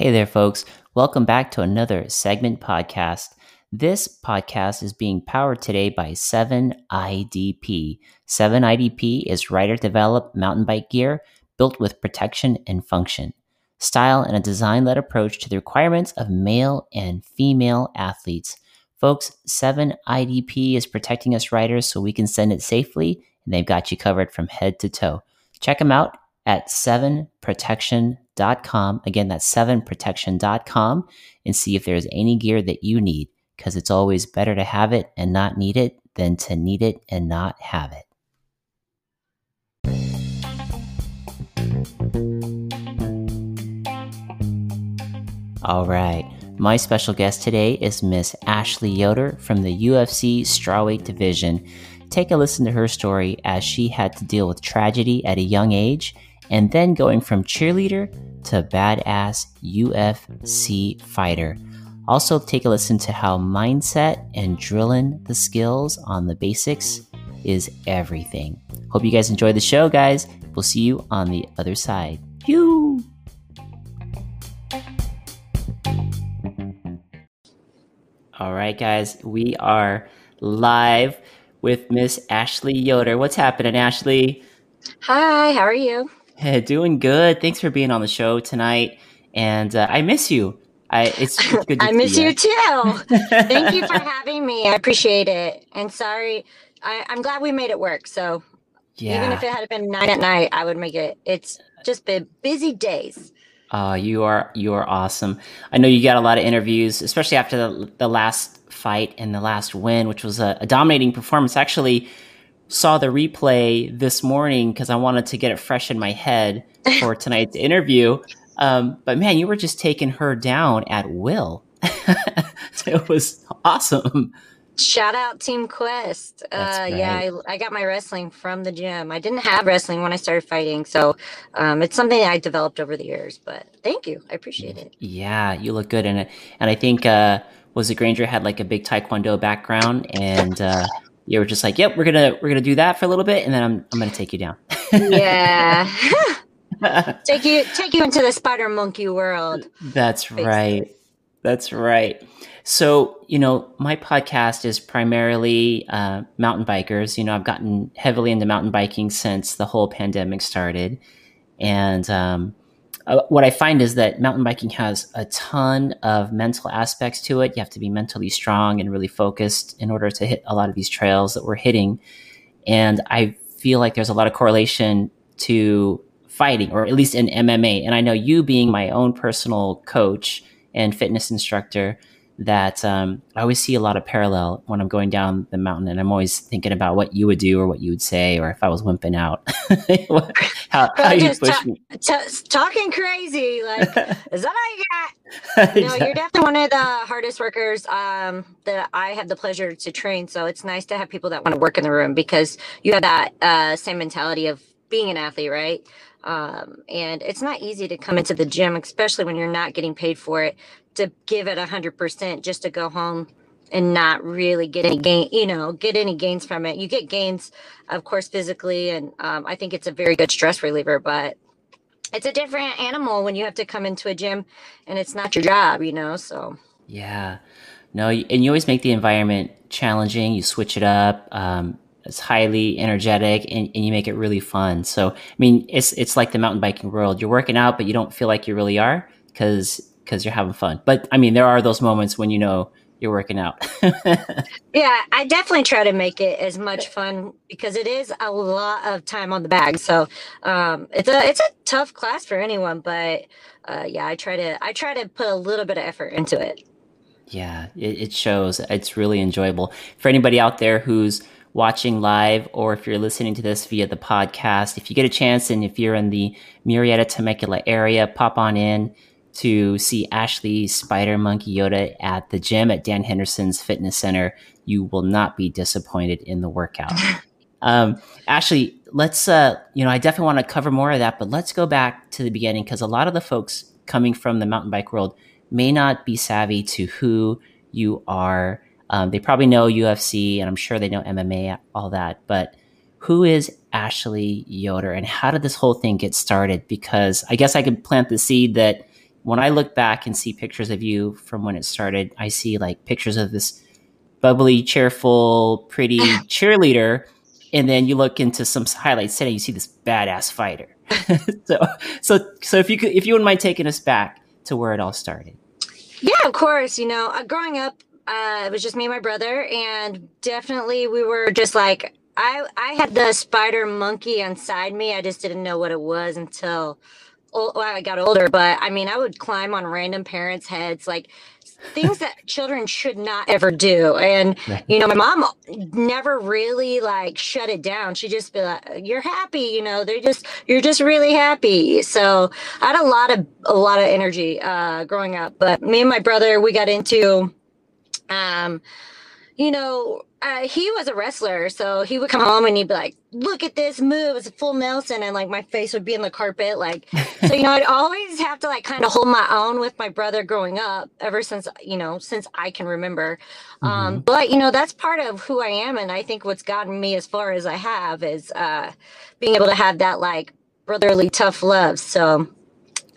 Hey there, folks. Welcome back to another segment podcast. This podcast is being powered today by 7IDP. 7IDP is rider developed mountain bike gear built with protection and function, style, and a design led approach to the requirements of male and female athletes. Folks, 7IDP is protecting us riders so we can send it safely, and they've got you covered from head to toe. Check them out at 7protection.com. Again, that's 7protection.com and see if there's any gear that you need because it's always better to have it and not need it than to need it and not have it. All right. My special guest today is Miss Ashley Yoder from the UFC Strawweight Division. Take a listen to her story as she had to deal with tragedy at a young age and then going from cheerleader to badass UFC fighter. Also, take a listen to how mindset and drilling the skills on the basics is everything. Hope you guys enjoy the show, guys. We'll see you on the other side. You. All right, guys, we are live with Miss Ashley Yoder. What's happening, Ashley? Hi, how are you? Hey, doing good. Thanks for being on the show tonight. And uh, I miss you. I it's, it's good. I miss you, you too. Thank you for having me. I appreciate it. And sorry, I, I'm glad we made it work. So yeah. even if it had been nine at night, I would make it. It's just been busy days. Uh, you are you are awesome. I know you got a lot of interviews, especially after the, the last fight and the last win, which was a, a dominating performance. Actually, saw the replay this morning because I wanted to get it fresh in my head for tonight's interview. Um, but man, you were just taking her down at will. it was awesome. Shout out Team Quest. Uh, right. Yeah, I, I, got my wrestling from the gym. I didn't have wrestling when I started fighting, so um, it's something I developed over the years. But thank you, I appreciate it. Yeah, you look good in it, and I think uh, was it Granger had like a big Taekwondo background, and uh, you were just like, "Yep, we're gonna we're gonna do that for a little bit, and then I'm I'm gonna take you down." yeah, take you take you into the spider monkey world. That's basically. right. That's right. So you know, my podcast is primarily uh, mountain bikers. You know, I've gotten heavily into mountain biking since the whole pandemic started, and um, uh, what I find is that mountain biking has a ton of mental aspects to it. You have to be mentally strong and really focused in order to hit a lot of these trails that we're hitting. And I feel like there's a lot of correlation to fighting, or at least in MMA. And I know you being my own personal coach and fitness instructor, that um, I always see a lot of parallel when I'm going down the mountain, and I'm always thinking about what you would do or what you would say, or if I was wimping out. how, how you push ta- me? Talking crazy, like is that all you got? exactly. No, you're definitely one of the hardest workers um, that I have the pleasure to train. So it's nice to have people that want to work in the room because you have that uh, same mentality of being an athlete, right? Um, and it's not easy to come into the gym, especially when you're not getting paid for it, to give it a hundred percent just to go home and not really get any gain, you know, get any gains from it. You get gains, of course, physically, and um, I think it's a very good stress reliever. But it's a different animal when you have to come into a gym and it's not your job, you know. So yeah, no, and you always make the environment challenging. You switch it up. Um, it's highly energetic and, and you make it really fun. So, I mean, it's it's like the mountain biking world. You're working out, but you don't feel like you really are because because you're having fun. But I mean, there are those moments when you know you're working out. yeah, I definitely try to make it as much fun because it is a lot of time on the bag. So um, it's a it's a tough class for anyone, but uh, yeah, I try to I try to put a little bit of effort into it. Yeah, it, it shows. It's really enjoyable for anybody out there who's watching live or if you're listening to this via the podcast, if you get a chance and if you're in the Murrieta Temecula area, pop on in to see Ashley Spider Monkey Yoda at the gym at Dan Henderson's Fitness Center. You will not be disappointed in the workout. um, Ashley, let's, uh, you know, I definitely want to cover more of that, but let's go back to the beginning because a lot of the folks coming from the mountain bike world may not be savvy to who you are um, they probably know UFC, and I'm sure they know MMA, all that. But who is Ashley Yoder, and how did this whole thing get started? Because I guess I could plant the seed that when I look back and see pictures of you from when it started, I see like pictures of this bubbly, cheerful, pretty cheerleader, and then you look into some highlights today, you see this badass fighter. so, so, so if you could, if you wouldn't mind taking us back to where it all started. Yeah, of course. You know, uh, growing up, uh, it was just me and my brother, and definitely we were just like I I had the spider monkey inside me. I just didn't know what it was until well, I got older. But I mean, I would climb on random parents' heads, like things that children should not ever do. And you know, my mom never really like shut it down. She just be like, "You're happy," you know. They're just you're just really happy. So I had a lot of a lot of energy uh, growing up. But me and my brother, we got into, um, you know, uh, he was a wrestler, so he would come home and he'd be like, "Look at this move! It's a full Nelson," and like my face would be in the carpet, like. so you know, I'd always have to like kind of hold my own with my brother growing up, ever since you know, since I can remember. Um, mm-hmm. Um, but you know, that's part of who I am, and I think what's gotten me as far as I have is uh, being able to have that like brotherly tough love. So.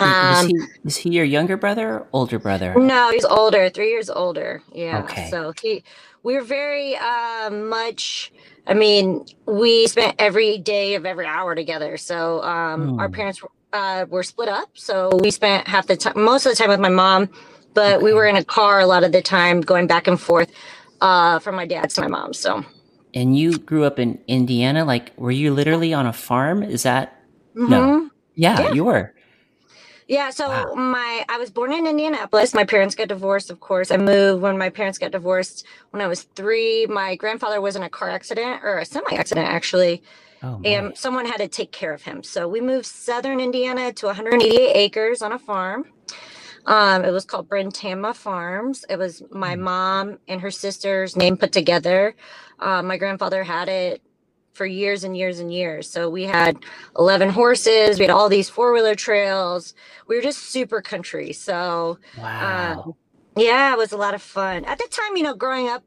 Um, is, he, is he your younger brother or older brother? No, he's older, three years older. Yeah. Okay. So he we are very uh, much i mean we spent every day of every hour together so um, our hmm. parents uh, were split up so we spent half the time most of the time with my mom but okay. we were in a car a lot of the time going back and forth uh, from my dad to my mom so and you grew up in indiana like were you literally on a farm is that mm-hmm. no yeah, yeah, you were yeah, so wow. my I was born in Indianapolis. My parents got divorced, of course. I moved when my parents got divorced when I was 3. My grandfather was in a car accident or a semi accident actually. Oh, and someone had to take care of him. So we moved southern Indiana to 188 acres on a farm. Um, it was called Brentama Farms. It was my hmm. mom and her sister's name put together. Uh, my grandfather had it for years and years and years. So we had 11 horses, we had all these four wheeler trails. We were just super country. So, wow. Um, yeah, it was a lot of fun. At the time, you know, growing up,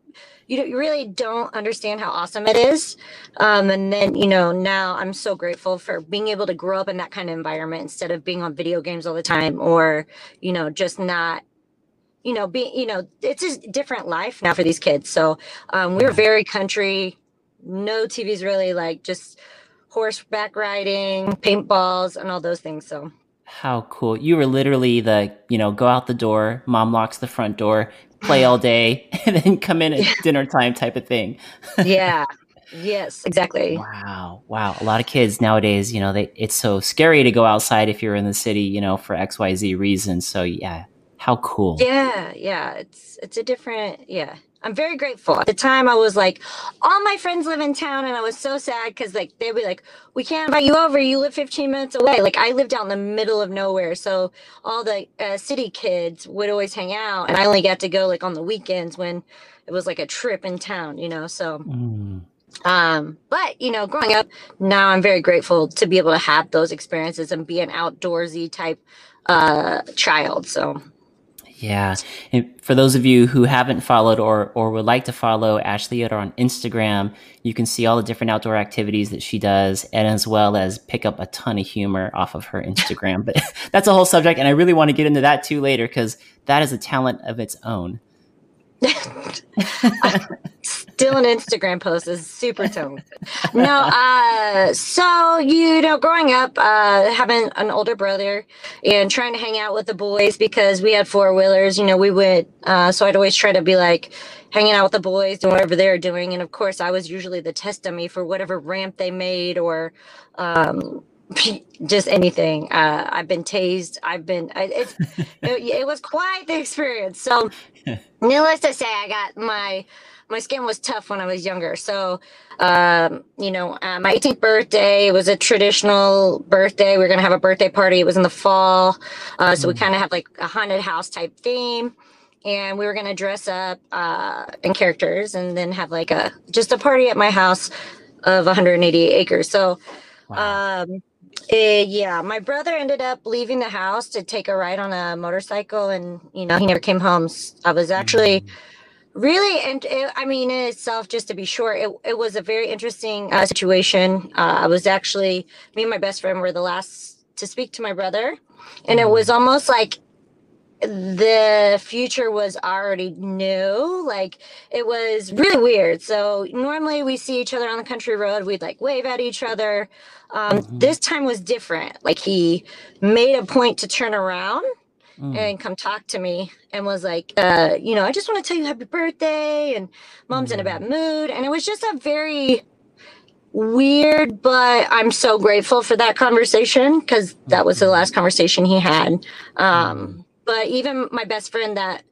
you, you really don't understand how awesome it is. Um, and then, you know, now I'm so grateful for being able to grow up in that kind of environment instead of being on video games all the time or, you know, just not you know, being, you know, it's a different life now for these kids. So um, we're very country no TVs really, like just horseback riding, paintballs, and all those things. So how cool. You were literally the, you know, go out the door, mom locks the front door, play all day, and then come in at yeah. dinner time type of thing. yeah. Yes, exactly. Wow. Wow. A lot of kids nowadays, you know, they it's so scary to go outside if you're in the city, you know, for XYZ reasons. So yeah. How cool. Yeah, yeah. It's it's a different yeah. I'm very grateful. At the time, I was like, all my friends live in town, and I was so sad because like they'd be like, we can't invite you over. You live 15 minutes away. Like I lived out in the middle of nowhere, so all the uh, city kids would always hang out, and I only got to go like on the weekends when it was like a trip in town, you know. So. Mm. Um, but you know, growing up now, I'm very grateful to be able to have those experiences and be an outdoorsy type uh child. So yeah. And for those of you who haven't followed or, or would like to follow Ashley Yoder on Instagram, you can see all the different outdoor activities that she does and as well as pick up a ton of humor off of her Instagram. but that's a whole subject. And I really want to get into that too later because that is a talent of its own. Still an Instagram post is super talented. No, uh, so you know, growing up, uh, having an older brother and trying to hang out with the boys because we had four wheelers. You know, we would. Uh, so I'd always try to be like hanging out with the boys, doing whatever they were doing, and of course, I was usually the test dummy for whatever ramp they made or. Um, just anything. Uh, I've been tased. I've been. It's. it, it was quite the experience. So, needless to say, I got my my skin was tough when I was younger. So, um, you know, uh, my 18th birthday was a traditional birthday. We are gonna have a birthday party. It was in the fall, uh, so we kind of have like a haunted house type theme. And we were gonna dress up uh, in characters and then have like a just a party at my house of 180 acres. So, wow. um, uh, yeah, my brother ended up leaving the house to take a ride on a motorcycle, and you know he never came home. I was actually mm. really, and it, I mean in itself, just to be sure, it it was a very interesting uh, situation. Uh, I was actually me and my best friend were the last to speak to my brother, and it was mm. almost like the future was already new. Like it was really weird. So normally we see each other on the country road, we'd like wave at each other. Um, mm-hmm. This time was different. Like he made a point to turn around mm. and come talk to me and was like, uh, you know, I just want to tell you happy birthday and mom's mm. in a bad mm. mood. And it was just a very weird, but I'm so grateful for that conversation because that was the last conversation he had. Um, mm. But even my best friend that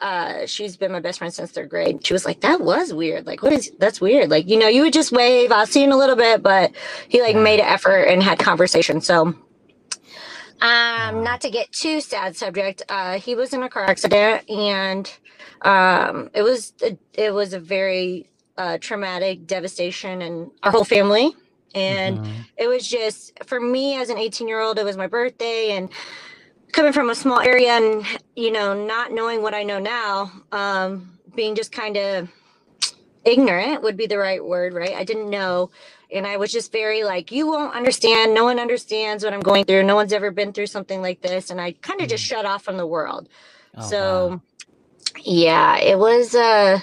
uh, she's been my best friend since third grade. She was like, that was weird. Like, what is, that's weird. Like, you know, you would just wave, I'll see you in a little bit, but he like made an effort and had conversation. So um, not to get too sad subject. Uh, he was in a car accident, and um, it was a, it was a very uh, traumatic devastation, and our whole family. And mm-hmm. it was just for me as an 18 year old. It was my birthday, and coming from a small area, and you know, not knowing what I know now, um, being just kind of ignorant would be the right word, right? I didn't know and I was just very like, you won't understand. No one understands what I'm going through. No one's ever been through something like this. And I kind of just mm. shut off from the world. Oh, so, wow. yeah, it was a,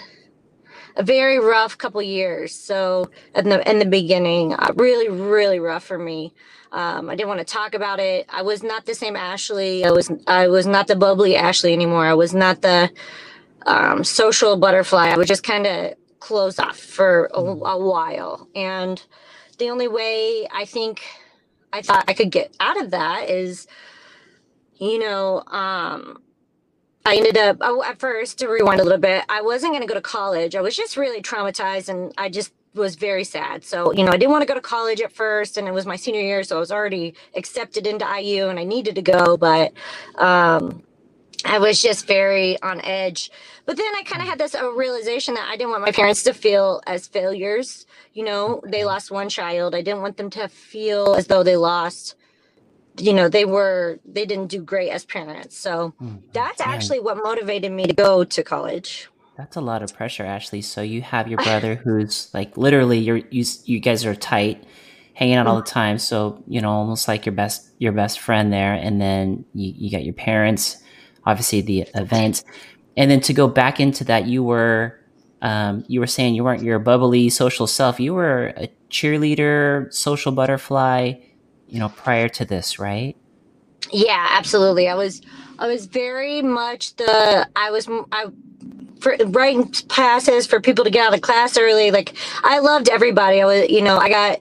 a very rough couple years. So, in the in the beginning, uh, really, really rough for me. Um, I didn't want to talk about it. I was not the same Ashley. I was I was not the bubbly Ashley anymore. I was not the um, social butterfly. I was just kind of closed off for a, mm. a while. And the only way I think I thought I could get out of that is, you know, um, I ended up oh, at first to rewind a little bit. I wasn't going to go to college. I was just really traumatized, and I just was very sad. So you know, I didn't want to go to college at first, and it was my senior year, so I was already accepted into IU, and I needed to go, but um, I was just very on edge. But then I kind of had this uh, realization that I didn't want my parents to feel as failures. You know, they lost one child. I didn't want them to feel as though they lost, you know, they were, they didn't do great as parents. So mm, that's actually what motivated me to go to college. That's a lot of pressure, Ashley. So you have your brother who's like literally you're, you, you guys are tight hanging out all the time. So, you know, almost like your best, your best friend there. And then you, you got your parents obviously the event. And then to go back into that, you were um, you were saying you weren't your bubbly social self. You were a cheerleader, social butterfly, you know, prior to this, right? Yeah, absolutely. I was I was very much the I was I for writing passes for people to get out of class early. Like I loved everybody. I was, you know, I got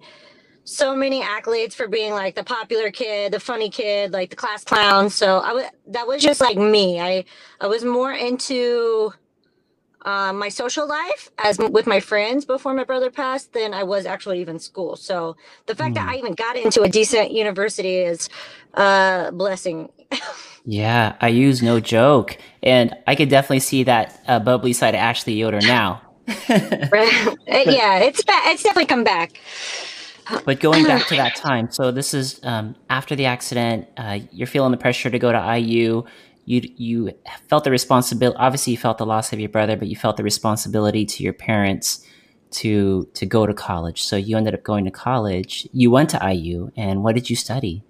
so many accolades for being like the popular kid, the funny kid, like the class clown. So I was that was just like me. I I was more into um, my social life as with my friends before my brother passed than I was actually even school. So the fact mm. that hmm. I even got into a decent university is a blessing. yeah, I use no joke, and I could definitely see that uh, bubbly side of Ashley Yoder now. yeah, it's it's definitely come back. But going back to that time, so this is um, after the accident. Uh, you're feeling the pressure to go to IU. You you felt the responsibility. Obviously, you felt the loss of your brother, but you felt the responsibility to your parents to to go to college. So you ended up going to college. You went to IU, and what did you study?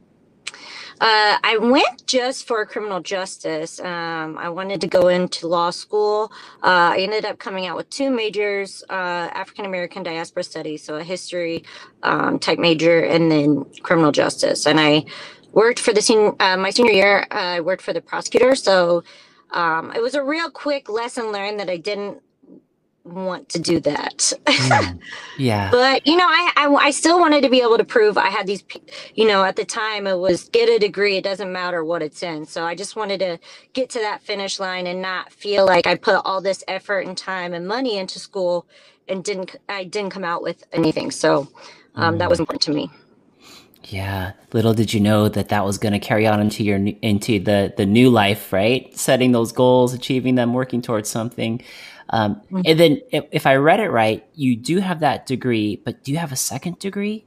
Uh, I went just for criminal justice. Um, I wanted to go into law school. Uh, I ended up coming out with two majors uh, African American diaspora studies, so a history um, type major, and then criminal justice. And I worked for the uh, my senior year, I worked for the prosecutor. So um, it was a real quick lesson learned that I didn't want to do that. Mm, yeah. but you know, I, I, I still wanted to be able to prove I had these. You know, at the time it was get a degree. It doesn't matter what it's in. So I just wanted to get to that finish line and not feel like I put all this effort and time and money into school and didn't I didn't come out with anything. So um, mm. that was important to me. Yeah, little did you know that that was going to carry on into your into the the new life, right? Setting those goals, achieving them, working towards something. Um, mm-hmm. And then, if, if, I read it right, you do have that degree, but do you have a second degree?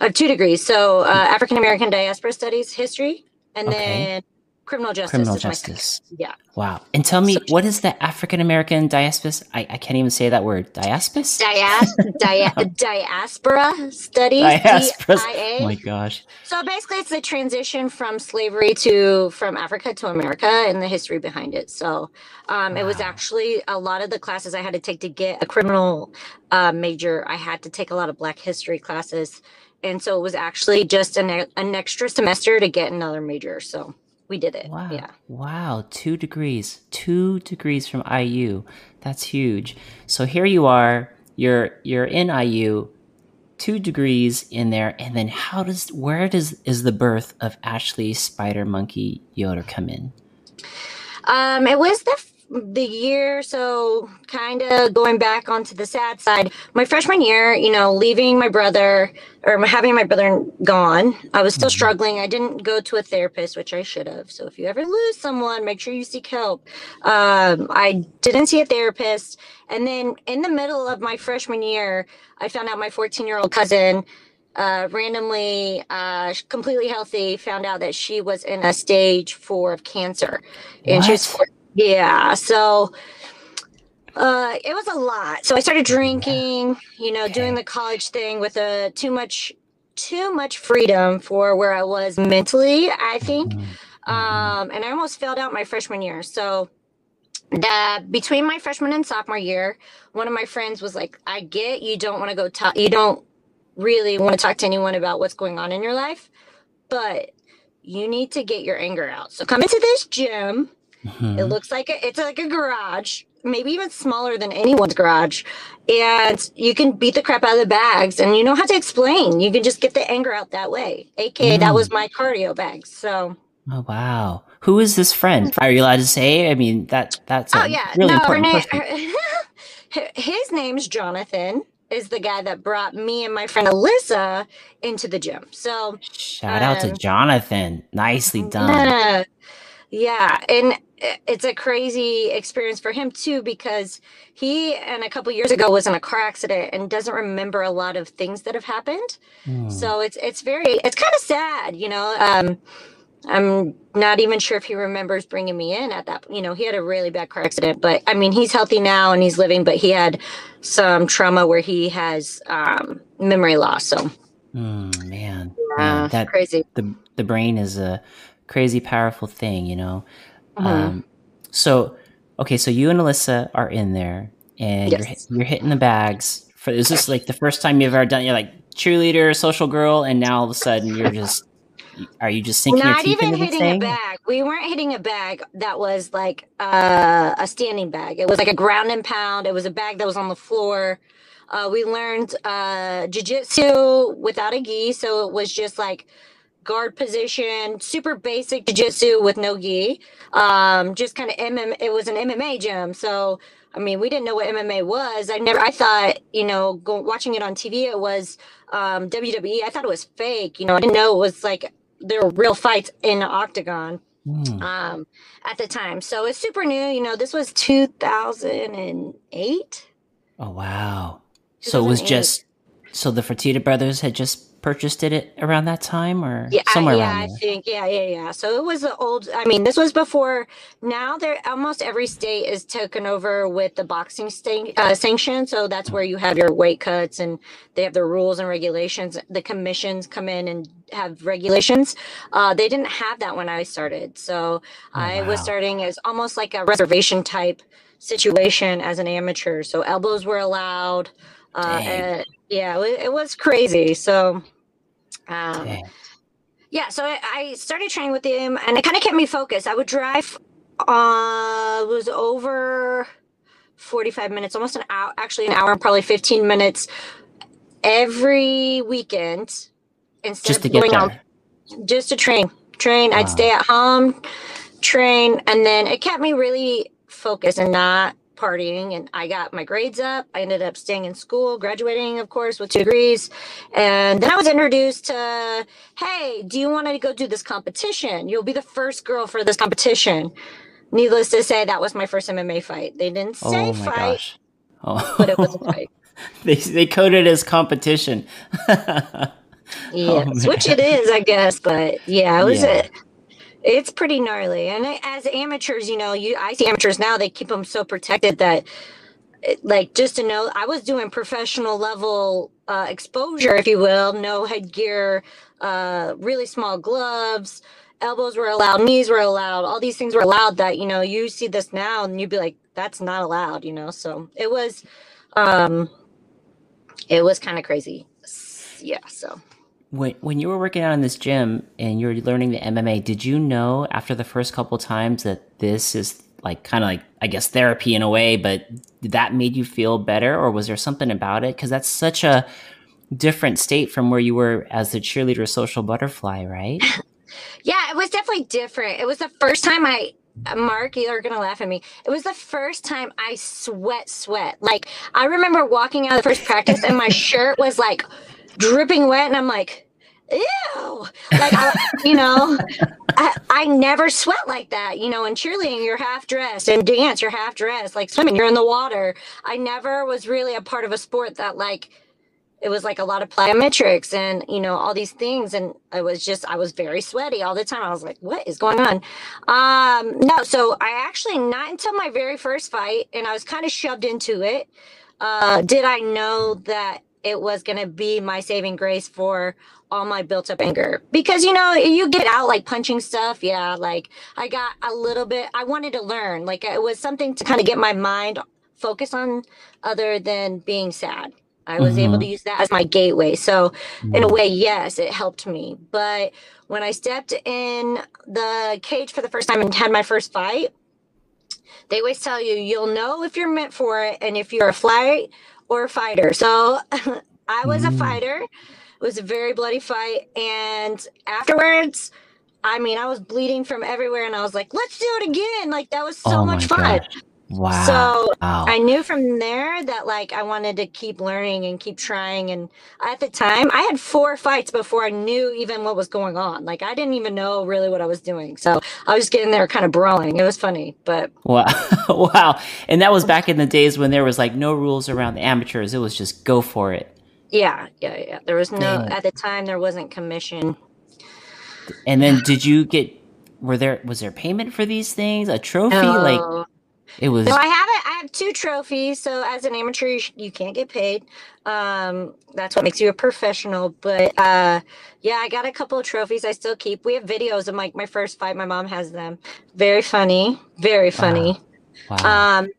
I have two degrees. So, uh, African American Diaspora Studies History, and okay. then criminal justice. Criminal justice. yeah. Wow. And tell me, so, what is the African American diaspora? I, I can't even say that word. Diaspora? Dias- dia- diaspora studies. Diaspora. Oh my gosh. So basically, it's the transition from slavery to from Africa to America and the history behind it. So um, wow. it was actually a lot of the classes I had to take to get a criminal uh, major. I had to take a lot of Black history classes and so it was actually just an, an extra semester to get another major so we did it. Wow. Yeah. Wow. Two degrees. Two degrees from iu that's huge. So here you are. You're you're in iu two degrees in there. And then how does where does is the birth of ashley spider monkey yoder come in? Um it was the the year, so kind of going back onto the sad side, my freshman year, you know, leaving my brother or having my brother gone, I was still mm-hmm. struggling. I didn't go to a therapist, which I should have. So if you ever lose someone, make sure you seek help. Um, I didn't see a therapist. And then in the middle of my freshman year, I found out my 14 year old cousin uh, randomly, uh, completely healthy, found out that she was in a stage four of cancer. And what? she was yeah. So uh, it was a lot. So I started drinking, you know, doing the college thing with a too much too much freedom for where I was mentally, I think. Mm-hmm. mm-hmm. Um, and I almost failed out my freshman year. So the between my freshman and sophomore year, one of my friends was like, I get you don't want to go talk you don't really want to talk to anyone about what's going on in your life, but you need to get your anger out. So come into this gym Mm-hmm. It looks like a, it's like a garage, maybe even smaller than anyone's garage. And you can beat the crap out of the bags and you know how to explain. You can just get the anger out that way. AKA, mm. that was my cardio bags. So. Oh, wow. Who is this friend? Are you allowed to say? I mean, that that's oh, yeah. really no, important. Name, his name's Jonathan is the guy that brought me and my friend Alyssa into the gym. So shout um, out to um, Jonathan. Nicely done. Yeah. Yeah. And it's a crazy experience for him too because he and a couple years ago was in a car accident and doesn't remember a lot of things that have happened. Mm. so it's it's very it's kind of sad you know um i'm not even sure if he remembers bringing me in at that you know he had a really bad car accident but i mean he's healthy now and he's living but he had some trauma where he has um memory loss so. Mm, man. Yeah, that crazy. the the brain is a crazy powerful thing you know Mm-hmm. Um, so, okay, so you and Alyssa are in there, and yes. you're you're hitting the bags. For is this like the first time you've ever done? You're like cheerleader, social girl, and now all of a sudden you're just. Are you just sinking Not your teeth even into hitting thing? a bag. We weren't hitting a bag that was like uh, a standing bag. It was like a ground and pound. It was a bag that was on the floor. Uh, we learned uh, jujitsu without a gi, so it was just like guard position, super basic jiu-jitsu with no gi. Um, just kind of MM. It was an MMA gym, so I mean, we didn't know what MMA was. I never. I thought, you know, go, watching it on TV, it was um, WWE. I thought it was fake. You know, I didn't know it was like there were real fights in the octagon mm. um, at the time. So it's super new. You know, this was 2008. Oh wow! So it was just so the Fertitta brothers had just purchased it around that time or yeah, somewhere yeah, around there? I think yeah, yeah, yeah. So it was the old. I mean, this was before. Now there, almost every state is taken over with the boxing state uh, sanction. So that's where you have your weight cuts and they have their rules and regulations. The commissions come in and have regulations. Uh, they didn't have that when I started. So oh, I wow. was starting as almost like a reservation type situation as an amateur. So elbows were allowed. Uh, and, yeah, it, was crazy. So, um, yeah, so I, I, started training with him, and it kind of kept me focused. I would drive. Uh, was over forty-five minutes, almost an hour. Actually, an hour and probably fifteen minutes every weekend instead just to of going out just to train. Train. Wow. I'd stay at home, train, and then it kept me really focused and not partying and I got my grades up. I ended up staying in school, graduating, of course, with two degrees. And then I was introduced to, hey, do you want to go do this competition? You'll be the first girl for this competition. Needless to say, that was my first MMA fight. They didn't oh say oh fight, gosh. Oh. but it was a fight. they, they coded as competition. yes, oh, which it is, I guess. But yeah, it was yeah. a It's pretty gnarly. And as amateurs, you know, you I see amateurs now, they keep them so protected that like just to know I was doing professional level uh, exposure, if you will, no headgear, uh, really small gloves, elbows were allowed, knees were allowed, all these things were allowed that, you know, you see this now and you'd be like, that's not allowed, you know? So it was, um, it was kind of crazy. Yeah. So when, when you were working out in this gym and you were learning the MMA, did you know after the first couple times that this is like kind of like I guess therapy in a way, but that made you feel better, or was there something about it? Because that's such a different state from where you were as the cheerleader social butterfly, right? yeah, it was definitely different. It was the first time I Mark, you're gonna laugh at me. It was the first time I sweat, sweat. Like I remember walking out of the first practice and my shirt was like dripping wet, and I'm like, ew. Like I, you know, I, I never sweat like that. You know, in cheerleading, you're half dressed, and dance, you're half dressed. Like swimming, you're in the water. I never was really a part of a sport that like it was like a lot of plyometrics and you know all these things and i was just i was very sweaty all the time i was like what is going on um no so i actually not until my very first fight and i was kind of shoved into it uh did i know that it was going to be my saving grace for all my built up anger because you know you get out like punching stuff yeah like i got a little bit i wanted to learn like it was something to kind of get my mind focused on other than being sad i was mm-hmm. able to use that as my gateway so mm-hmm. in a mm-hmm. way yes it helped me but when i stepped in the cage for the first time and had my first fight they always tell you you'll know if you're meant for it and if you're a flight or a fighter so i was mm-hmm. a fighter it was a very bloody fight. And afterwards, I mean, I was bleeding from everywhere and I was like, let's do it again. Like, that was so oh much fun. God. Wow. So wow. I knew from there that like I wanted to keep learning and keep trying. And at the time, I had four fights before I knew even what was going on. Like I didn't even know really what I was doing. So I was getting there kind of brawling. It was funny, but wow, wow. And that was back in the days when there was like no rules around the amateurs. It was just go for it. Yeah, yeah, yeah. There was no Dang. at the time there wasn't commission. And then did you get were there was there payment for these things? A trophy no. like it was No, I have it. I have two trophies. So as an amateur you, you can't get paid. Um that's what makes you a professional, but uh yeah, I got a couple of trophies I still keep. We have videos of like my first fight. My mom has them. Very funny, very funny. Wow. wow. Um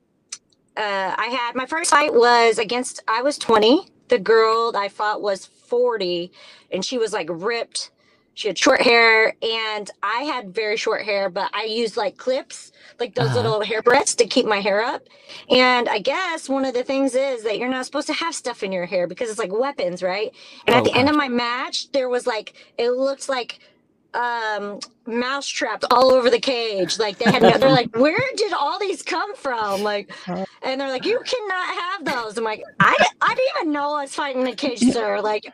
uh, I had my first fight was against I was 20 the girl I fought was 40 and she was like ripped. She had short hair and I had very short hair, but I used like clips, like those uh-huh. little hair braids to keep my hair up. And I guess one of the things is that you're not supposed to have stuff in your hair because it's like weapons, right? And oh, at the end of my match, there was like, it looked like um mouse traps all over the cage. Like they had they're like where did all these come from? Like and they're like you cannot have those. I'm like i, I didn't even know i was fighting a cage sir. Like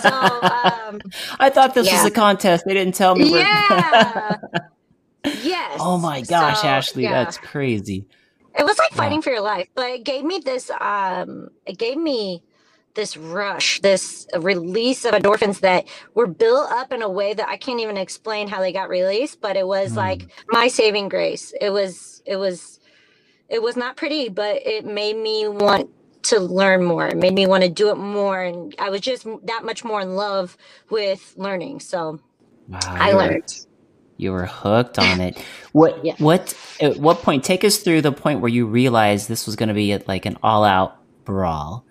so um i thought this yeah. was a contest they didn't tell me yeah yes oh my gosh so, ashley yeah. that's crazy it was like fighting wow. for your life but it gave me this um it gave me this rush, this release of endorphins that were built up in a way that I can't even explain how they got released, but it was mm. like my saving grace. It was, it was, it was not pretty, but it made me want to learn more. It made me want to do it more. And I was just that much more in love with learning. So wow, I learned. You were hooked on it. What, yeah. what, at what point, take us through the point where you realized this was going to be like an all out brawl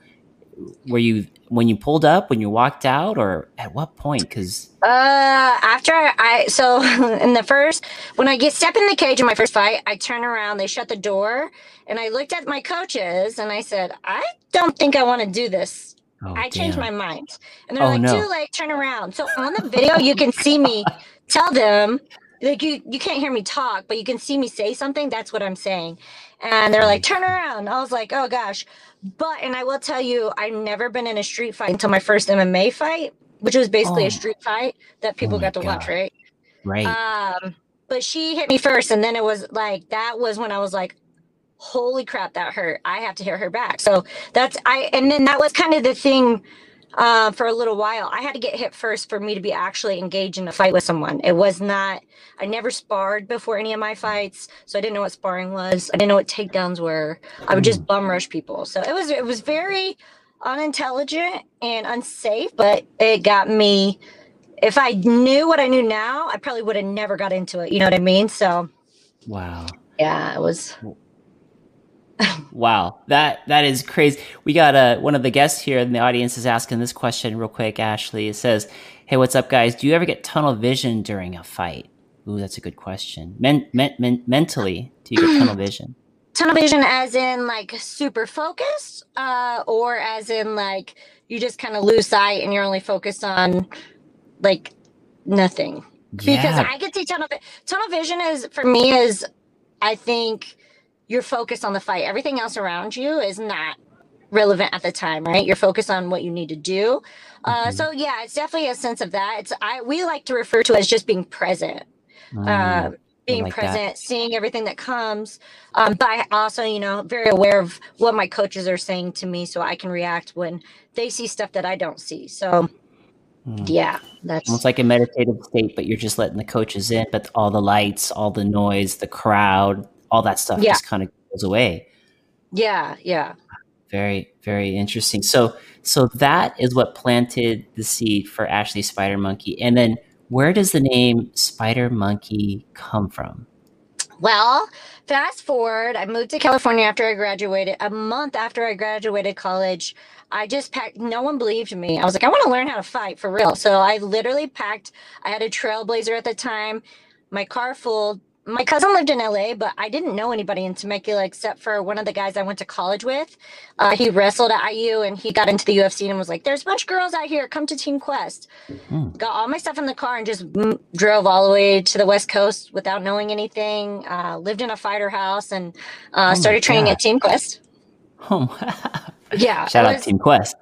were you when you pulled up when you walked out or at what point because uh after i so in the first when i get step in the cage in my first fight i turn around they shut the door and i looked at my coaches and i said i don't think i want to do this oh, i damn. changed my mind and they're oh, like no. too late turn around so on the video you can see me tell them like you you can't hear me talk but you can see me say something that's what i'm saying and they're like turn around i was like oh gosh but and I will tell you, I've never been in a street fight until my first MMA fight, which was basically oh. a street fight that people oh got to God. watch, right? Right. Um, but she hit me first, and then it was like that was when I was like, holy crap, that hurt. I have to hit her back. So that's I and then that was kind of the thing uh, for a little while. I had to get hit first for me to be actually engaged in a fight with someone. It was not, I never sparred before any of my fights. So I didn't know what sparring was. I didn't know what takedowns were. I would just mm. bum rush people. So it was, it was very unintelligent and unsafe, but it got me. If I knew what I knew now, I probably would have never got into it. You know what I mean? So, wow. Yeah, it was wow, that that is crazy. We got uh, one of the guests here in the audience is asking this question real quick. Ashley it says, "Hey, what's up, guys? Do you ever get tunnel vision during a fight?" Ooh, that's a good question. Men, men, men mentally, do you get tunnel vision? Tunnel vision, as in like super focused, uh, or as in like you just kind of lose sight and you're only focused on like nothing. Yeah. Because I can see tunnel tunnel vision is for me is I think you're focused on the fight. Everything else around you is not relevant at the time, right? You're focused on what you need to do. Uh, mm-hmm. So yeah, it's definitely a sense of that. It's I we like to refer to as just being present. Mm, uh, being like present, that. seeing everything that comes. Um, but I also, you know, very aware of what my coaches are saying to me so I can react when they see stuff that I don't see. So mm. yeah, that's almost like a meditative state, but you're just letting the coaches in, but all the lights, all the noise, the crowd, all that stuff yeah. just kind of goes away. Yeah, yeah. Very, very interesting. So, so that is what planted the seed for Ashley Spider Monkey. And then, where does the name Spider Monkey come from? Well, fast forward, I moved to California after I graduated. A month after I graduated college, I just packed. No one believed me. I was like, I want to learn how to fight for real. So I literally packed. I had a Trailblazer at the time, my car full, my cousin lived in LA, but I didn't know anybody in Temecula except for one of the guys I went to college with. Uh, he wrestled at IU and he got into the UFC and was like, "There's a bunch of girls out here. Come to Team Quest." Mm. Got all my stuff in the car and just m- drove all the way to the West Coast without knowing anything. Uh, lived in a fighter house and uh, oh started training at Team Quest. Oh, yeah! Shout out was, Team Quest.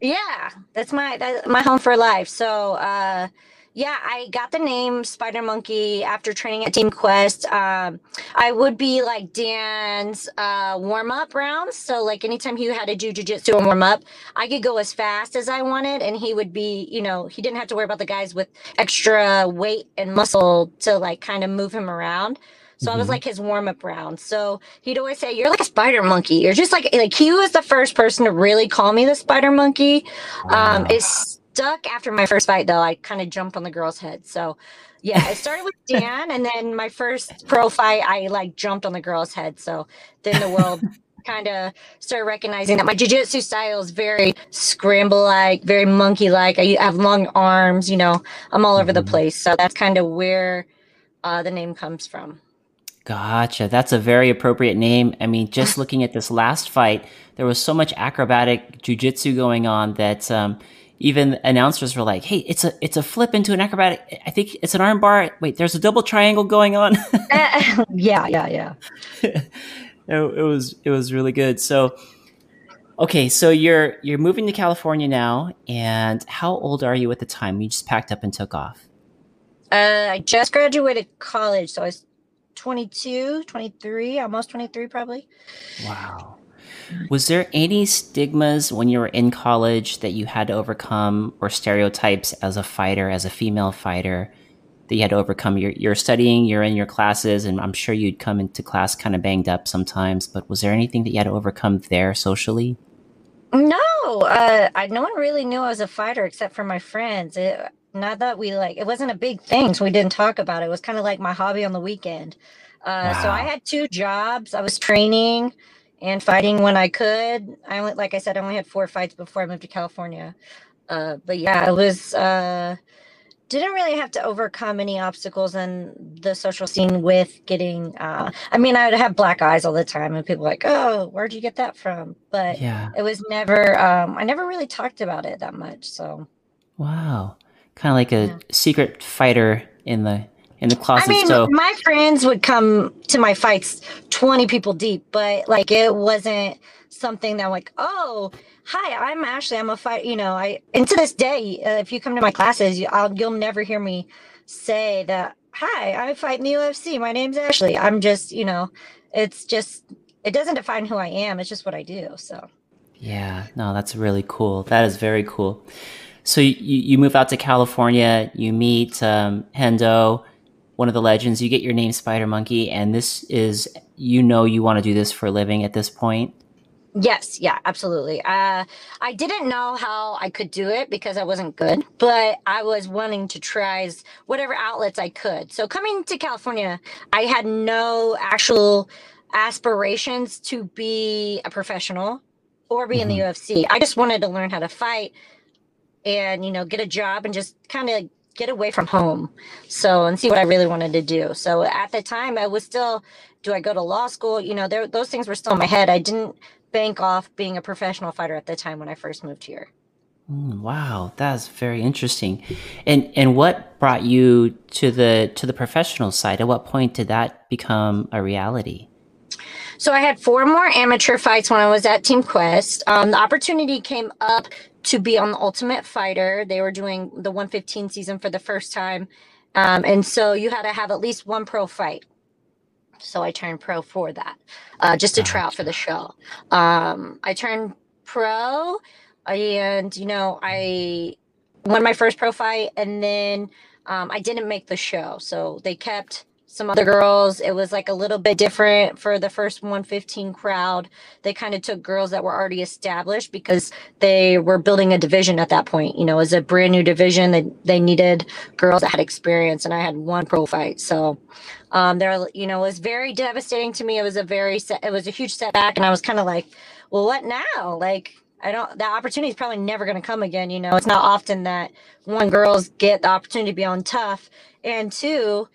Yeah, that's my that's my home for life. So uh, yeah, I got the name Spider Monkey after training at Team Quest. Um, I would be like Dan's uh, warm up rounds. So, like, anytime he had to do jujitsu and warm up, I could go as fast as I wanted. And he would be, you know, he didn't have to worry about the guys with extra weight and muscle to like kind of move him around. So. I was mm-hmm. like his warm up round. So he'd always say, "You're like a spider monkey. You're just like like he was the first person to really call me the spider monkey." Um, wow. Um, it's stuck after my first fight though. I kind of jumped on the girl's head. So yeah, I started with Dan and then my first pro fight, I like jumped on the girl's head. So then the world kind of started recognizing that my jiu-jitsu style is very scramble like, very monkey like. I have long arms, you know, I'm all over mm-hmm. the place. So that's kind of where uh, the name comes from. Gotcha. That's a very appropriate name. I mean, just looking at this last fight, there was so much acrobatic jujitsu going on that um, even announcers were like, "Hey, it's a it's a flip into an acrobatic. I think it's an armbar. Wait, there's a double triangle going on." uh, yeah, yeah, yeah. it, it was it was really good. So, okay, so you're you're moving to California now, and how old are you at the time? You just packed up and took off. Uh, I just graduated college, so I was 22, 23, almost 23 probably. Wow. Was there any stigmas when you were in college that you had to overcome, or stereotypes as a fighter, as a female fighter, that you had to overcome? You're, you're studying, you're in your classes, and I'm sure you'd come into class kind of banged up sometimes. But was there anything that you had to overcome there socially? No, uh, I, no one really knew I was a fighter except for my friends. It, not that we like it wasn't a big thing, so we didn't talk about it. It was kind of like my hobby on the weekend. Uh, wow. So I had two jobs. I was training and fighting when I could. I only, like I said, I only had four fights before I moved to California. Uh, but yeah, it was uh, didn't really have to overcome any obstacles in the social scene with getting. Uh, I mean, I would have black eyes all the time, and people like, "Oh, where'd you get that from?" But yeah, it was never. Um, I never really talked about it that much. So, wow, kind of like a yeah. secret fighter in the in the closet. I mean, so my friends would come to my fights 20 people deep, but like it wasn't something that I'm like, oh, hi, I'm Ashley. I'm a fight. You know, I and to this day, uh, if you come to my classes, I'll, you'll never hear me say that. Hi, I fight in the UFC. My name's Ashley. I'm just, you know, it's just it doesn't define who I am. It's just what I do. So. Yeah, no, that's really cool. That is very cool. So you, you move out to California, you meet um, Hendo, one of the legends, you get your name Spider Monkey, and this is, you know, you want to do this for a living at this point. Yes, yeah, absolutely. Uh, I didn't know how I could do it because I wasn't good, but I was wanting to try whatever outlets I could. So coming to California, I had no actual aspirations to be a professional or be mm-hmm. in the mm-hmm. UFC. I just wanted to learn how to fight and, you know, get a job and just kind of get away from home. So, and see what I really wanted to do. So at the time, I was still, do I go to law school? You know, there, those things were still in my head. I didn't bank off being a professional fighter at the time when I first moved here. Mm, wow, that's very interesting. And and what brought you to the to the professional side? At what point did that become a reality? So I had four more amateur fights when I was at Team Quest. Um, the opportunity came up to be on the Ultimate Fighter. They were doing the 115 season for the first time, um, and so you had to have at least one pro fight. So I turned pro for that, uh, just to try out for the show. Um, I turned pro, and you know I won my first pro fight, and then um, I didn't make the show. So they kept some other girls. It was like a little bit different for the first 115 crowd. They kind of took girls that were already established because they were building a division at that point. You know, as a brand new division, they, they needed girls that had experience, and I had one pro fight. So um, there, you know, it was very devastating to me. It was a very, it was a huge setback, and I was kind of like, well, what now? Like, I don't, that opportunity is probably never going to come again. You know, it's not often that one girls get the opportunity to be on TUF, and two,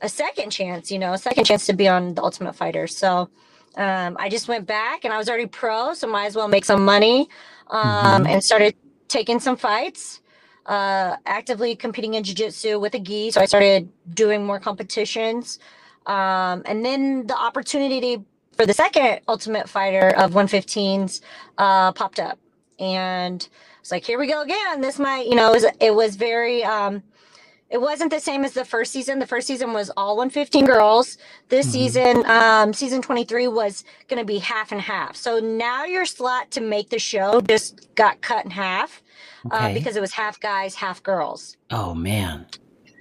a second chance, you know, a second chance to be on the Ultimate Fighter. So um, I just went back and I was already pro, so might as well make some money um, mm-hmm. and started taking some fights. Uh, actively competing in jiu-jitsu with a gi so i started doing more competitions um, and then the opportunity for the second ultimate fighter of 115s uh, popped up and it's like here we go again this might you know it was, it was very um, it wasn't the same as the first season. The first season was all 115 girls. This mm-hmm. season, um, season 23 was going to be half and half. So now your slot to make the show just got cut in half uh, okay. uh, because it was half guys, half girls. Oh man.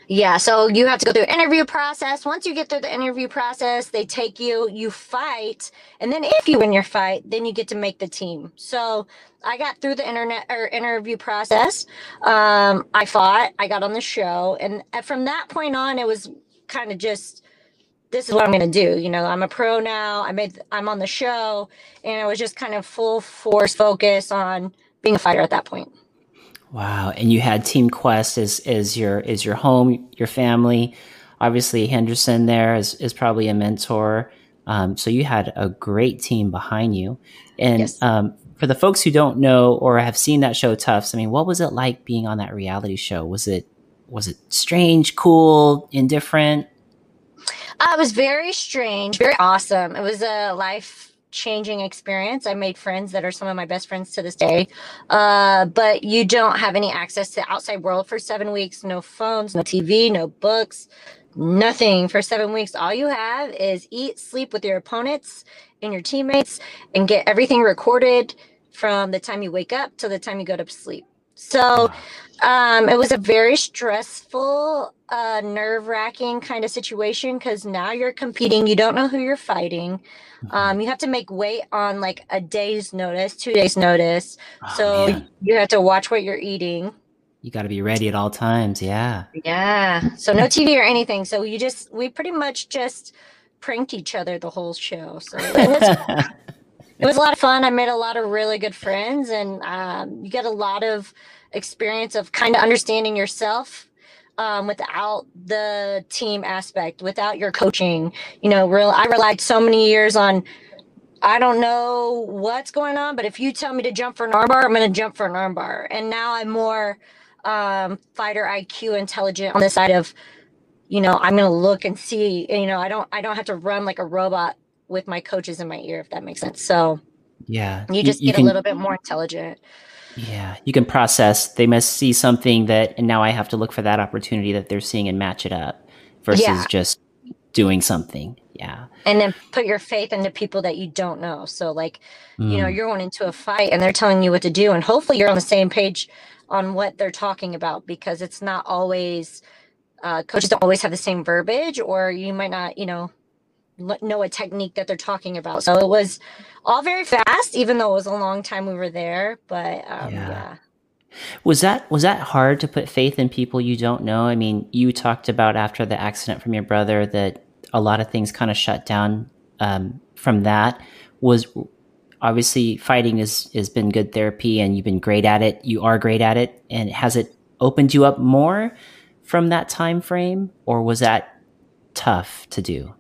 Yeah, so you have to go through interview process. Once you get through the interview process, they take you, you fight, and then if you win your fight, then you get to make the team. So I got through the internet or interview process. Um, I fought, I got on the show, and from that point on, it was kind of just this is what I'm going to do. You know, I'm a pro now. I made I'm on the show, and I was just kind of full force focus on being a fighter at that point. Wow. And you had Team Quest as, as your as your home, your family. Obviously Henderson there is, is probably a mentor. Um, so you had a great team behind you. And yes. um, for the folks who don't know or have seen that show Tufs, I mean, what was it like being on that reality show? Was it was it strange, cool, indifferent? Uh, it was very strange, very awesome. It was a life changing experience. I made friends that are some of my best friends to this day. Uh, but you don't have any access to the outside world for seven weeks. No phones, no TV, no books, nothing for seven weeks. All you have is eat, sleep with your opponents and your teammates, and get everything recorded from the time you wake up to the time you go to sleep. So um, it was a very stressful, uh, nerve wracking kind of situation because now you're competing. You don't know who you're fighting. Mm-hmm. Um, you have to make weight on like a day's notice, two days' notice. Oh, so man. you have to watch what you're eating. You got to be ready at all times. Yeah. Yeah. So no TV or anything. So you just, we pretty much just pranked each other the whole show. So it was, a lot of fun. I made a lot of really good friends, and um, you get a lot of experience of kind of understanding yourself um, without the team aspect, without your coaching. You know, real. I relied so many years on. I don't know what's going on, but if you tell me to jump for an armbar, I'm going to jump for an armbar. And now I'm more um, fighter IQ intelligent on the side of, you know, I'm going to look and see. You know, I don't. I don't have to run like a robot with my coaches in my ear, if that makes sense. So yeah, you just you, you get can, a little bit more intelligent. Yeah, you can process. They must see something that, and now I have to look for that opportunity that they're seeing and match it up, versus yeah. just doing something. Yeah. And then put your faith into people that you don't know. So like, mm. you know, mm. you're going into a fight and they're telling you what to do and hopefully you're on the same page on what they're talking about because it's not always uh, coaches don't always have the same verbiage or you might not, you know, know a technique that they're talking about. So it was all very fast, even though it was a long time we were there. But um, yeah. yeah. Was that was that hard to put faith in people you don't know? I mean, you talked about after the accident from your brother that a lot of things kind of shut down um, from that. Was obviously fighting has has been good therapy, and you've been great at it. You are great at it, and has it opened you up more from that time frame, or was that tough to do?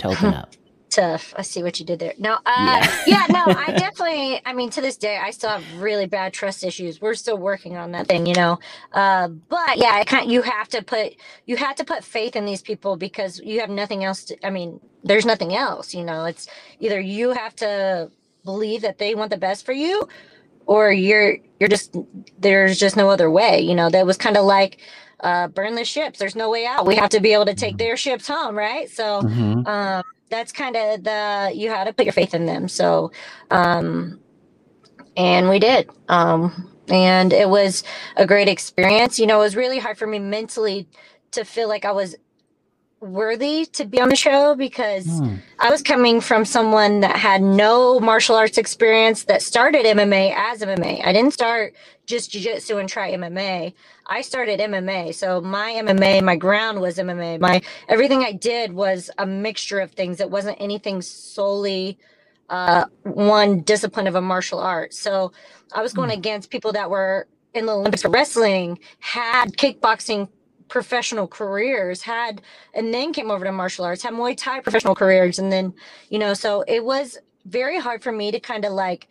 To open up? Tough. I see what you did there. No, uh, yeah. yeah, no, I definitely, I mean, to this day, I still have really bad trust issues. We're still working on that thing, you know? Uh, but yeah, I can't, you have to put, you have to put faith in these people because you have nothing else to, I mean, there's nothing else, you know, it's either you have to believe that they want the best for you or you're, you're just, there's just no other way, you know, that was kind of like, uh, burn the ships. There's no way out. We have to be able to take their ships home, right? So mm-hmm. um, that's kind of the you had to put your faith in them. So, um, and we did. Um, and it was a great experience. You know, it was really hard for me mentally to feel like I was worthy to be on the show because hmm. I was coming from someone that had no martial arts experience that started MMA as MMA. I didn't start just jiu-jitsu and try MMA. I started MMA. So my MMA, my ground was MMA. My everything I did was a mixture of things. It wasn't anything solely uh, one discipline of a martial art. So I was going hmm. against people that were in the Olympics for wrestling, had kickboxing professional careers, had and then came over to martial arts, had Muay Thai professional careers, and then you know, so it was very hard for me to kind of like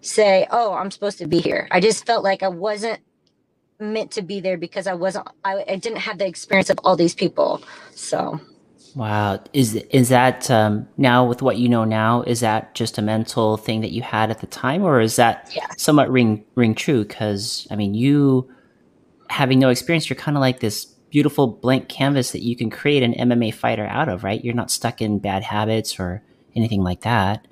say, "Oh, I'm supposed to be here." I just felt like I wasn't meant to be there because I wasn't. I, I didn't have the experience of all these people. So. Wow, is is that um, now with what you know now? Is that just a mental thing that you had at the time, or is that yeah. somewhat ring ring true? Because I mean, you having no experience, you're kind of like this beautiful blank canvas that you can create an MMA fighter out of, right? You're not stuck in bad habits or anything like that.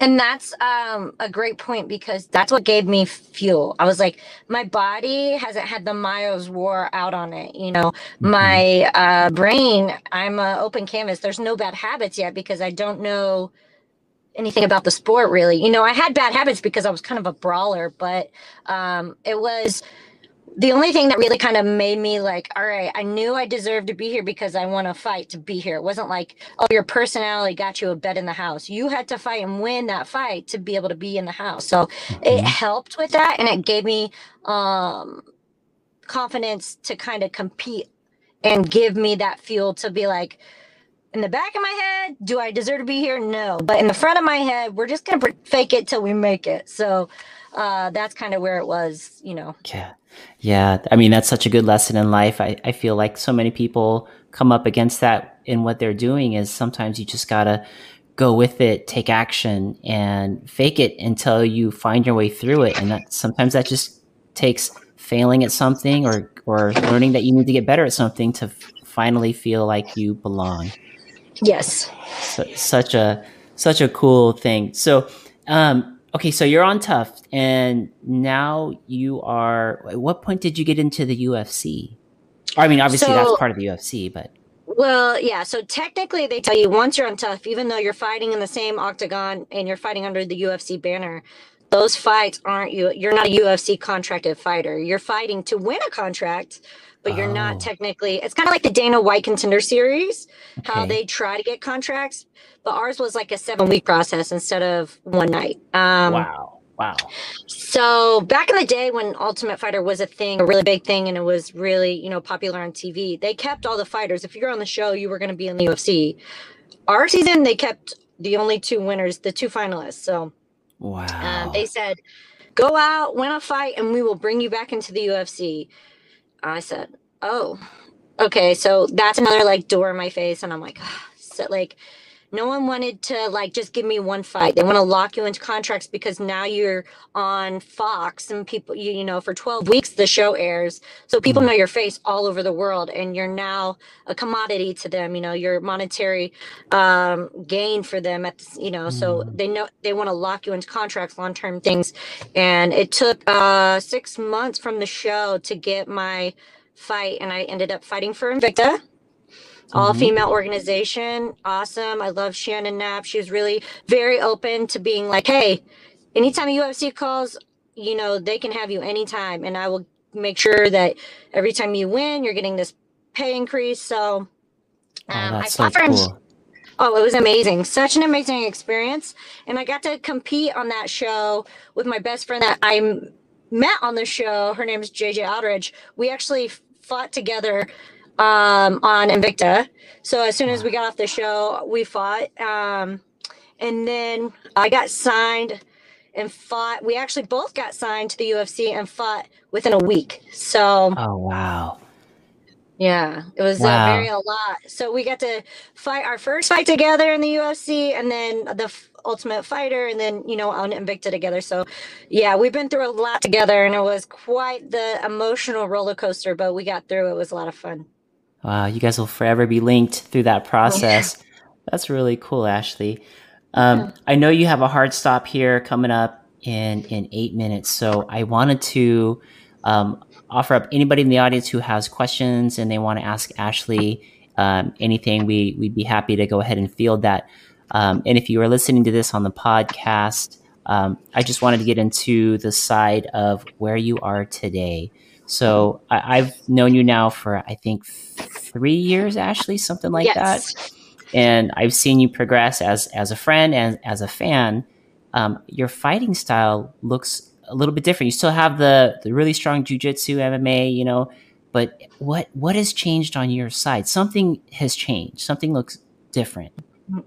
And that's um, a great point because that's what gave me fuel. I was like, my body hasn't had the miles wore out on it. You know, mm-hmm. my uh, brain, I'm an open canvas. There's no bad habits yet because I don't know anything about the sport really. You know, I had bad habits because I was kind of a brawler, but um, it was the only thing that really kind of made me like, all right, I knew I deserved to be here because I want to fight to be here. It wasn't like, oh, your personality got you a bed in the house. You had to fight and win that fight to be able to be in the house. So mm-hmm. it helped with that. And it gave me um, confidence to kind of compete and give me that fuel to be like, in the back of my head, do I deserve to be here? No. But in the front of my head, we're just going to fake it till we make it. So uh, that's kind of where it was, you know. Yeah. Yeah. I mean, that's such a good lesson in life. I, I feel like so many people come up against that in what they're doing is sometimes you just got to go with it, take action and fake it until you find your way through it. And that sometimes that just takes failing at something or, or learning that you need to get better at something to f- finally feel like you belong. Yes. So, such a, such a cool thing. So, um, okay, so you're on TUF, and now you are. At what point did you get into the UFC? I mean, obviously so, that's part of the UFC, but well, yeah. So technically, they tell you once you're on TUF, even though you're fighting in the same octagon and you're fighting under the UFC banner, those fights aren't you. You're not a UFC contracted fighter. You're fighting to win a contract, but you're oh. not technically. It's kind of like the Dana White Contender Series, okay. how they try to get contracts, but ours was like a seven week process instead of one night. Um, wow. Wow. So back in the day when Ultimate Fighter was a thing, a really big thing, and it was really, you know, popular on TV, they kept all the fighters. If you're on the show, you were going to be in the UFC. Our season, they kept the only two winners, the two finalists. So wow. Um, they said, go out, win a fight, and we will bring you back into the UFC. I said, oh, okay. So that's another like door in my face. And I'm like, so like, no one wanted to like just give me one fight. They want to lock you into contracts because now you're on Fox and people, you, you know, for 12 weeks the show airs. So people mm. know your face all over the world and you're now a commodity to them, you know, your monetary um, gain for them at, the, you know, so they know they want to lock you into contracts, long term things. And it took uh, six months from the show to get my fight and I ended up fighting for Invicta all mm-hmm. female organization. Awesome. I love Shannon Knapp. She was really very open to being like, hey, anytime a UFC calls, you know, they can have you anytime. And I will make sure that every time you win, you're getting this pay increase. So oh, um, oh, that's I so cool. Oh, it was amazing. Such an amazing experience. And I got to compete on that show with my best friend that I met on the show. Her name is JJ Aldrich. We actually fought together um, on Invicta. So as soon as we got off the show, we fought. Um, and then I got signed and fought. We actually both got signed to the UFC and fought within a week. So, oh, wow. Yeah, it was uh, wow. uh, very a lot. So we got to fight our first fight together in the UFC, and then the f- Ultimate Fighter, and then you know on Invicta together. So yeah, we've been through a lot together, and it was quite the emotional roller coaster. But we got through. It was a lot of fun. Wow, you guys will forever be linked through that process. Yeah. That's really cool, Ashley. Um, yeah. I know you have a hard stop here coming up in in eight minutes, so I wanted to um, offer up anybody in the audience who has questions and they want to ask Ashley um, anything. We we'd be happy to go ahead and field that. Um, and if you are listening to this on the podcast, um, I just wanted to get into the side of where you are today. So I, have known you now for I think three years, Ashley, something like yes. that. And I've seen you progress as as a friend and as a fan. Um, your fighting style looks a little bit different. You still have the the really strong jujitsu, MMA, you know, but what what has changed on your side? Something has changed. Something looks different. Um,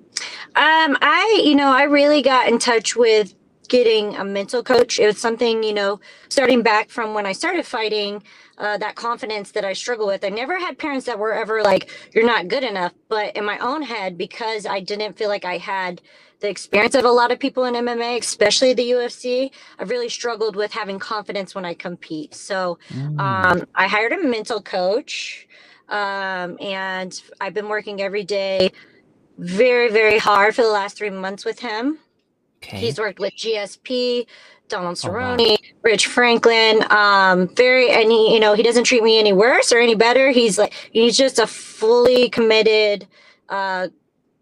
I you know I really got in touch with getting a mental coach. It was something, you know, starting back from when I started fighting, uh, that confidence that I struggle with. I never had parents that were ever like, you're not good enough. But in my own head, because I didn't feel like I had the experience of a lot of people in MMA, especially the UFC, I've really struggled with having confidence when I compete. So mm. um, I hired a mental coach um, and I've been working every day very, very hard for the last three months with him. Okay. He's worked with GSP, Donald Cerrone, oh, wow. Rich Franklin. Um, very, and he, you know, he doesn't treat me any worse or any better. He's like, he's just a fully committed uh,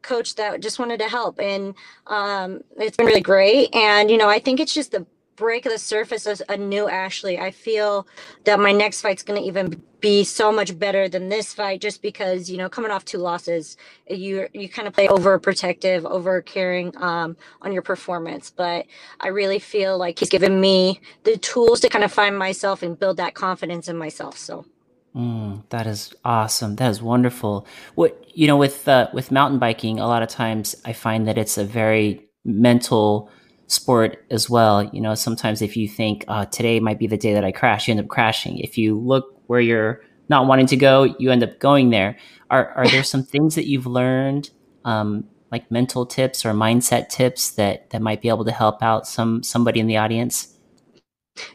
coach that just wanted to help, and um, it's been really great. And you know, I think it's just the break the surface as a new Ashley. I feel that my next fight's going to even be so much better than this fight just because, you know, coming off two losses, you you kind of play overprotective, over caring um, on your performance. But I really feel like he's given me the tools to kind of find myself and build that confidence in myself. So Mm, that is awesome. That is wonderful. What you know with uh, with mountain biking, a lot of times I find that it's a very mental sport as well. You know, sometimes if you think uh, today might be the day that I crash, you end up crashing. If you look where you're not wanting to go, you end up going there. Are are there some things that you've learned, um, like mental tips or mindset tips that that might be able to help out some somebody in the audience?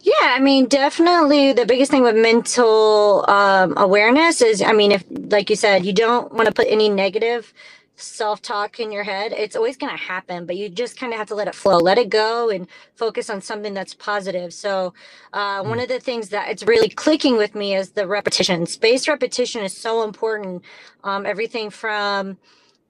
Yeah, I mean, definitely the biggest thing with mental um, awareness is, I mean, if like you said, you don't want to put any negative self talk in your head, it's always going to happen, but you just kind of have to let it flow, let it go, and focus on something that's positive. So, uh, one of the things that it's really clicking with me is the repetition. Spaced repetition is so important. Um, everything from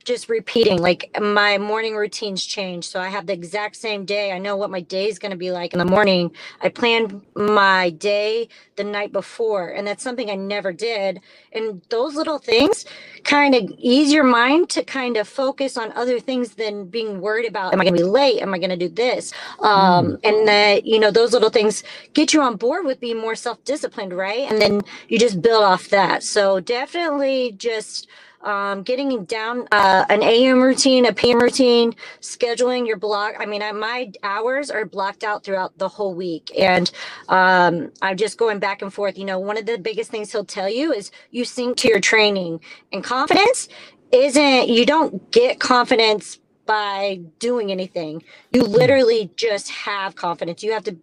just repeating like my morning routines change so i have the exact same day i know what my day is going to be like in the morning i plan my day the night before and that's something i never did and those little things kind of ease your mind to kind of focus on other things than being worried about am i going to be late? Am i going to do this? Um, mm. and that you know those little things get you on board with being more self-disciplined right? And then you just build off that. So definitely just um, getting down uh, an AM routine, a PM routine, scheduling your block. I mean, I, my hours are blocked out throughout the whole week. And um, I'm just going back and forth. You know, one of the biggest things he'll tell you is you sink to your training and confidence isn't you don't get confidence by doing anything. You hmm. literally just have confidence. You have to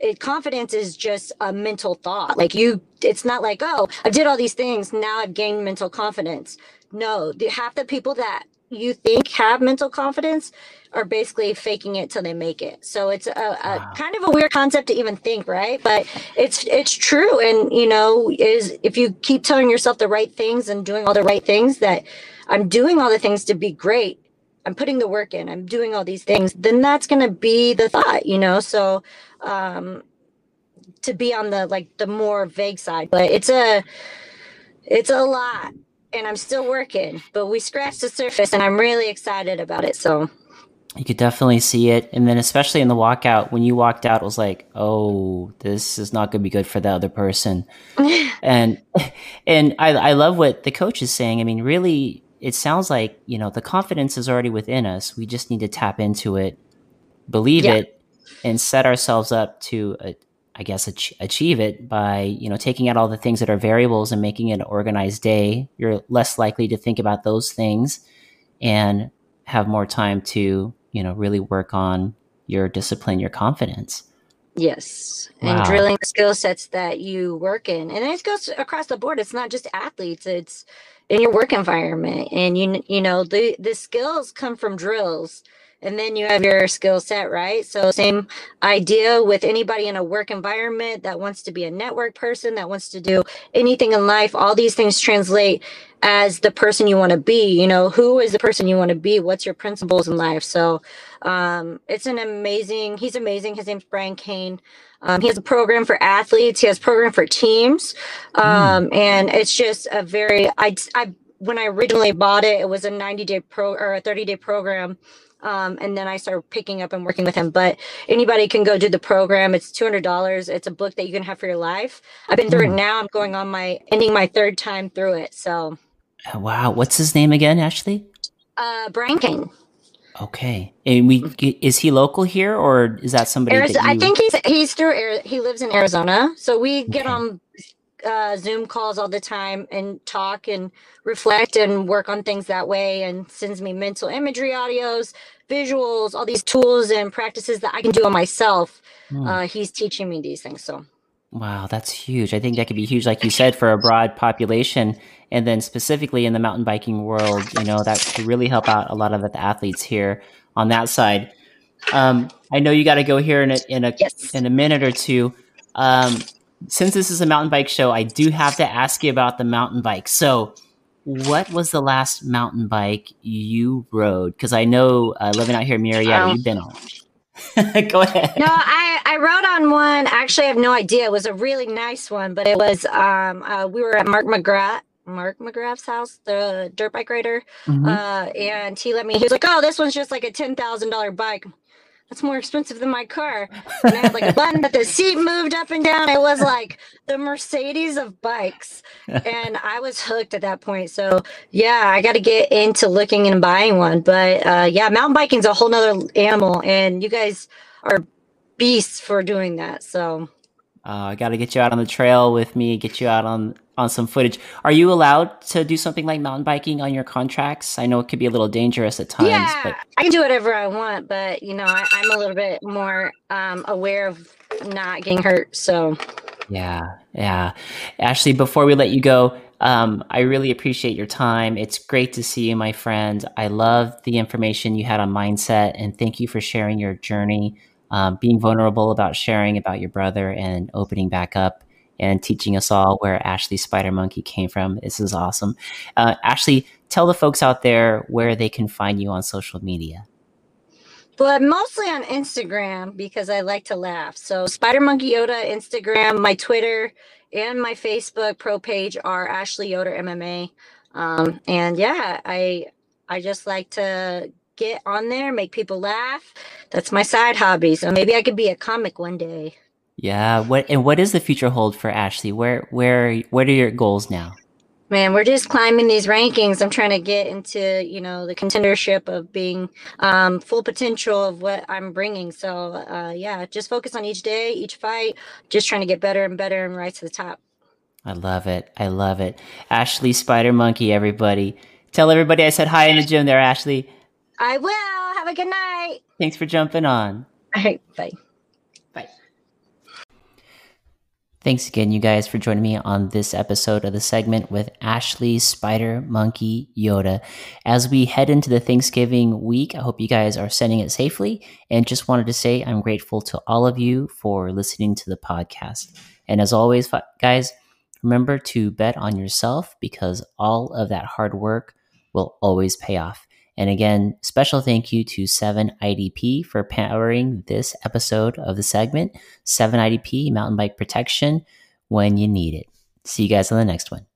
it, confidence is just a mental thought. Like you, it's not like, oh, I did all these things. Now I've gained mental confidence. No, half the people that you think have mental confidence are basically faking it till they make it. So it's a, a wow. kind of a weird concept to even think, right? But it's it's true, and you know, is if you keep telling yourself the right things and doing all the right things that I'm doing all the things to be great I'm putting the work in, I'm doing all these things, then that's going to be the thought, you know? So, um, to be on the like the more vague side, but it's a, it's a lot and I'm still working, but we scratched the surface and I'm really excited about it. So, you could definitely see it. And then, especially in the walkout, when you walked out, it was like, oh, this is not going to be good for the other person. and, and I, I love what the coach is saying. I mean, really, it sounds like you know the confidence is already within us we just need to tap into it believe yeah. it and set ourselves up to uh, i guess ach- achieve it by you know taking out all the things that are variables and making it an organized day you're less likely to think about those things and have more time to you know really work on your discipline your confidence Yes. Wow. And drilling skill sets that you work in. And it goes across the board. It's not just athletes, it's in your work environment and you you know the the skills come from drills and then you have your skill set right so same idea with anybody in a work environment that wants to be a network person that wants to do anything in life all these things translate as the person you want to be you know who is the person you want to be what's your principles in life so um, it's an amazing he's amazing his name's brian cain um, he has a program for athletes. He has a program for teams, um, mm. and it's just a very. I, I when I originally bought it, it was a 90 day pro or a 30 day program. Um, and then I started picking up and working with him. But anybody can go do the program. It's two hundred dollars. It's a book that you can have for your life. I've been through mm. it now. I'm going on my ending my third time through it. So, wow, what's his name again, Ashley? Uh, Brian Cain. Okay, and we is he local here or is that somebody? Arizona, that you... I think he's he's through. He lives in Arizona, so we get okay. on uh, Zoom calls all the time and talk and reflect and work on things that way. And sends me mental imagery, audios, visuals, all these tools and practices that I can do on myself. Hmm. Uh, he's teaching me these things. So Wow, that's huge. I think that could be huge, like you said, for a broad population. And then specifically in the mountain biking world, you know, that could really help out a lot of the athletes here on that side. Um, I know you got to go here in a, in a, yes. in a minute or two. Um, since this is a mountain bike show, I do have to ask you about the mountain bike. So, what was the last mountain bike you rode? Because I know uh, living out here in Murrieta, um, you've been on. Go ahead. No, I I wrote on one. Actually, I have no idea. It was a really nice one, but it was um uh, we were at Mark McGrath Mark McGrath's house, the dirt bike rider, mm-hmm. uh, and he let me. He was like, "Oh, this one's just like a ten thousand dollar bike." That's more expensive than my car. And I had like a button that the seat moved up and down. It was like the Mercedes of bikes. And I was hooked at that point. So yeah, I got to get into looking and buying one. But uh, yeah, mountain biking is a whole nother animal. And you guys are beasts for doing that. So uh, I got to get you out on the trail with me, get you out on on some footage. Are you allowed to do something like mountain biking on your contracts? I know it could be a little dangerous at times. Yeah, but... I can do whatever I want, but you know, I, am a little bit more um, aware of not getting hurt. So. Yeah, yeah. Ashley, before we let you go, um, I really appreciate your time. It's great to see you, my friend. I love the information you had on mindset, and thank you for sharing your journey, um, being vulnerable about sharing about your brother and opening back up and teaching us all where Ashley Spider Monkey came from. This is awesome. Uh, Ashley, tell the folks out there where they can find you on social media. But mostly on Instagram because I like to laugh. So Spider Monkey Yoder, Instagram, my Twitter, and my Facebook pro page are Ashley Yoder MMA. Um, and yeah, I I just like to get on there, make people laugh. That's my side hobby. So maybe I could be a comic one day. Yeah. What and what does the future hold for Ashley? Where where what are your goals now? Man, we're just climbing these rankings. I'm trying to get into, you know, the contendership of being um, full potential of what I'm bringing. So, uh, yeah, just focus on each day, each fight, just trying to get better and better and right to the top. I love it. I love it. Ashley Spider Monkey, everybody. Tell everybody I said hi in the gym there, Ashley. I will. Have a good night. Thanks for jumping on. All right. Bye. Bye. Thanks again, you guys, for joining me on this episode of the segment with Ashley Spider Monkey Yoda. As we head into the Thanksgiving week, I hope you guys are sending it safely. And just wanted to say I'm grateful to all of you for listening to the podcast. And as always, guys, remember to bet on yourself because all of that hard work will always pay off. And again, special thank you to 7IDP for powering this episode of the segment. 7IDP, mountain bike protection when you need it. See you guys on the next one.